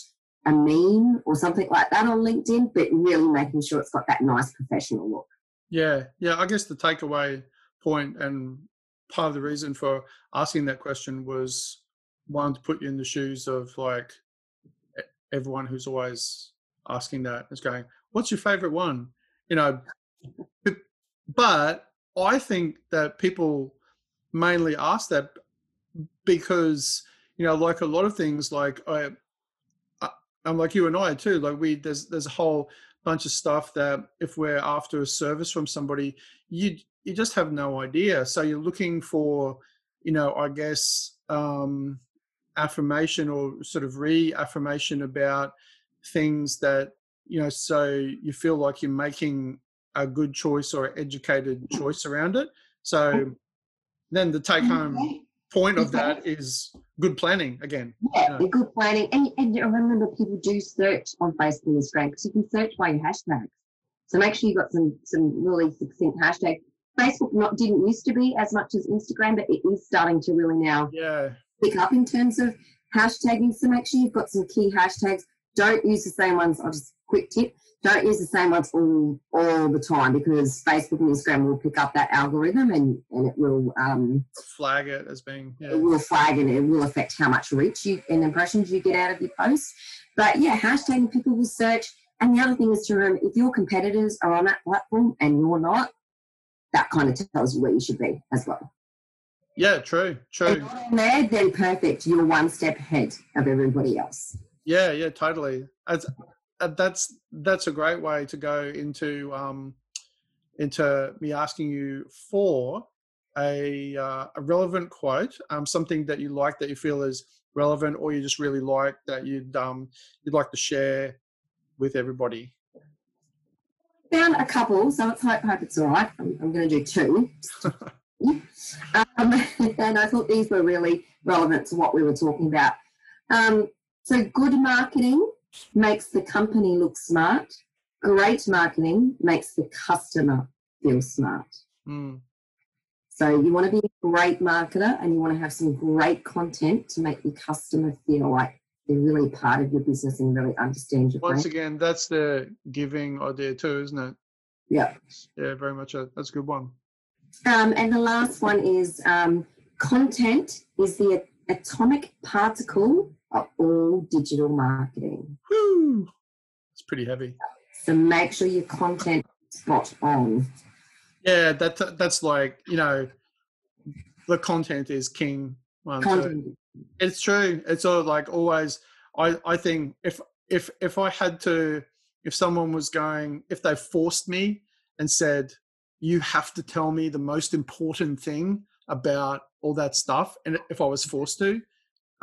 a meme or something like that on LinkedIn, but really making sure it's got that nice professional look. Yeah, yeah. I guess the takeaway point and part of the reason for asking that question was one to put you in the shoes of like everyone who's always asking that is going, "What's your favorite one?" You know, but I think that people mainly ask that because you know, like a lot of things, like I, I'm like you and I too. Like we, there's there's a whole bunch of stuff that if we're after a service from somebody, you you just have no idea. So you're looking for, you know, I guess um, affirmation or sort of reaffirmation about things that you know so you feel like you're making a good choice or educated choice around it so then the take mm-hmm. home point of that is good planning again yeah you know. good planning and, and remember people do search on facebook and instagram because you can search by your hashtags so make sure you've got some some really succinct hashtags facebook not didn't used to be as much as instagram but it is starting to really now yeah pick up in terms of hashtagging. So make sure you've got some key hashtags. Don't use the same ones. I'll just quick tip. Don't use the same ones all, all the time because Facebook and Instagram will pick up that algorithm and, and it will um, flag it as being yeah. it will flag and it will affect how much reach you and impressions you get out of your posts. But yeah, hashtagging people will search. And the other thing is to remember if your competitors are on that platform and you're not, that kind of tells you where you should be as well. Yeah, true, true. There, then perfect. You're one step ahead of everybody else. Yeah, yeah, totally. Uh, that's that's a great way to go into um, into me asking you for a uh, a relevant quote, um, something that you like that you feel is relevant or you just really like that you'd um you'd like to share with everybody? Found a couple, so let's hope, hope it's all right. I'm, I'm going to do two. um, and I thought these were really relevant to what we were talking about. Um, so, good marketing makes the company look smart. Great marketing makes the customer feel smart. Mm. So you want to be a great marketer and you want to have some great content to make your customer feel like they're really part of your business and really understand your Once brand. again, that's the giving idea too, isn't it? Yeah. Yeah, very much. A, that's a good one. Um, and the last one is um, content is the atomic particle of all digital marketing. Woo! It's pretty heavy. So make sure your content is spot on. Yeah, that that's like you know, the content is king. One, so Content. it's true. It's all like always. I I think if if if I had to, if someone was going, if they forced me and said, you have to tell me the most important thing about all that stuff, and if I was forced to,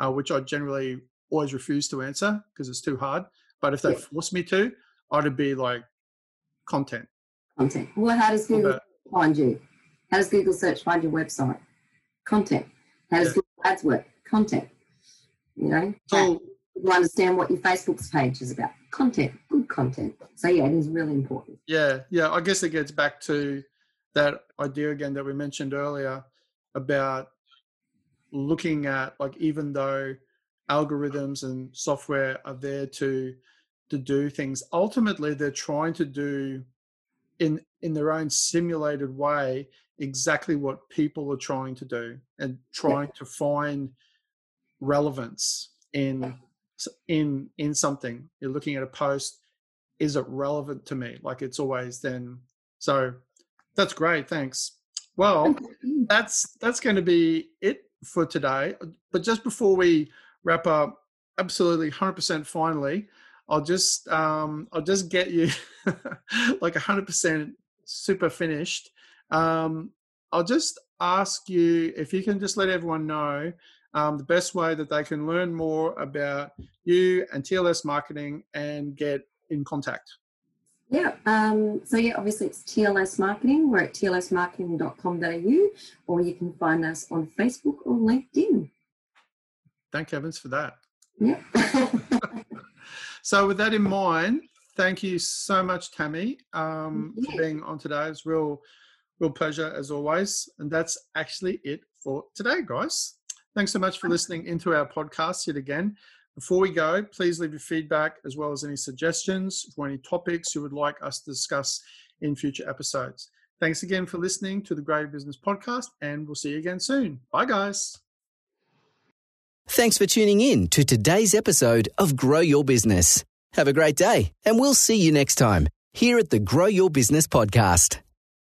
uh, which I generally always refuse to answer because it's too hard. But if they Yeah. forced me to, I'd be like, content. Content. Well, how does Google But- find you? How does Google search find your website? Content. How does Yeah. Google Ads work? Content. You know, So people understand what your Facebook's page is about. Content, good content. So yeah, it is really important. Yeah, yeah. I guess it gets back to that idea again that we mentioned earlier about looking at like even though algorithms and software are there to to do things, ultimately they're trying to do in in their own simulated way exactly what people are trying to do and trying to find relevance in in in something. You're looking at a post is it relevant to me? Like it's always then. So that's great. Thanks. Well, that's that's going to be it for today. But just before we wrap up, absolutely 100% finally, I'll just um, I'll just get you like 100% super finished. Um, I'll just ask you if you can just let everyone know um, the best way that they can learn more about you and TLS marketing and get in contact. Yeah. Um, so yeah, obviously it's TLS Marketing. We're at tlsmarketing.com.au or you can find us on Facebook or LinkedIn. Thank heavens for that. Yeah. So, with that in mind, thank you so much, Tammy, um, Yeah. for being on today. It's real, real pleasure as always. And that's actually it for today, guys. Thanks so much for listening into our podcast yet again. Before we go, please leave your feedback as well as any suggestions for any topics you would like us to discuss in future episodes. Thanks again for listening to the Great Business Podcast, and we'll see you again soon. Bye, guys. Thanks for tuning in to today's episode of Grow Your Business. Have a great day, and we'll see you next time here at the Grow Your Business Podcast.